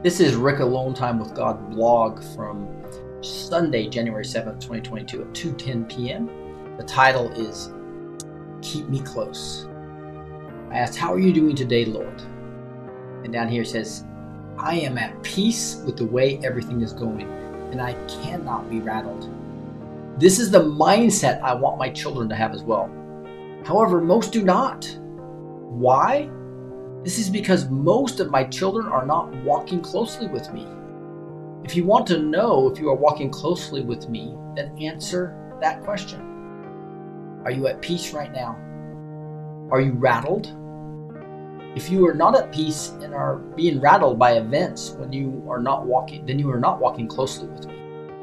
This is Rick Alone Time with God blog from Sunday, January 7th, 2022 at 2:10 p.m. The title is Keep Me Close. I asked, "How are you doing today, Lord?" And down here it says, "I am at peace with the way everything is going, and I cannot be rattled." This is the mindset I want my children to have as well. However, most do not. Why? This is because most of my children are not walking closely with me. If you want to know if you are walking closely with me, then answer that question. Are you at peace right now? Are you rattled? If you are not at peace and are being rattled by events when you are not walking, then you are not walking closely with me.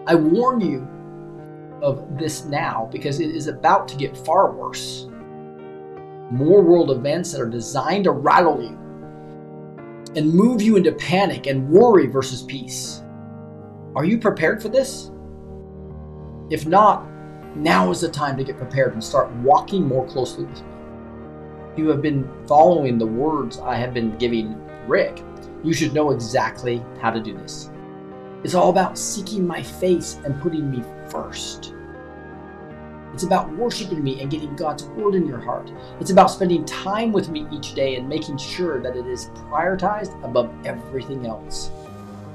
I warn you of this now because it is about to get far worse more world events that are designed to rattle you and move you into panic and worry versus peace. Are you prepared for this? If not, now is the time to get prepared and start walking more closely with me. You have been following the words I have been giving Rick, you should know exactly how to do this. It's all about seeking my face and putting me first. It's about worshiping me and getting God's word in your heart. It's about spending time with me each day and making sure that it is prioritized above everything else.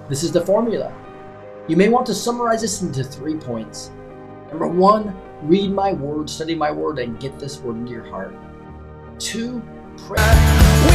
This is the formula. You may want to summarize this into three points. Number one, read my word, study my word, and get this word into your heart. Two, pray.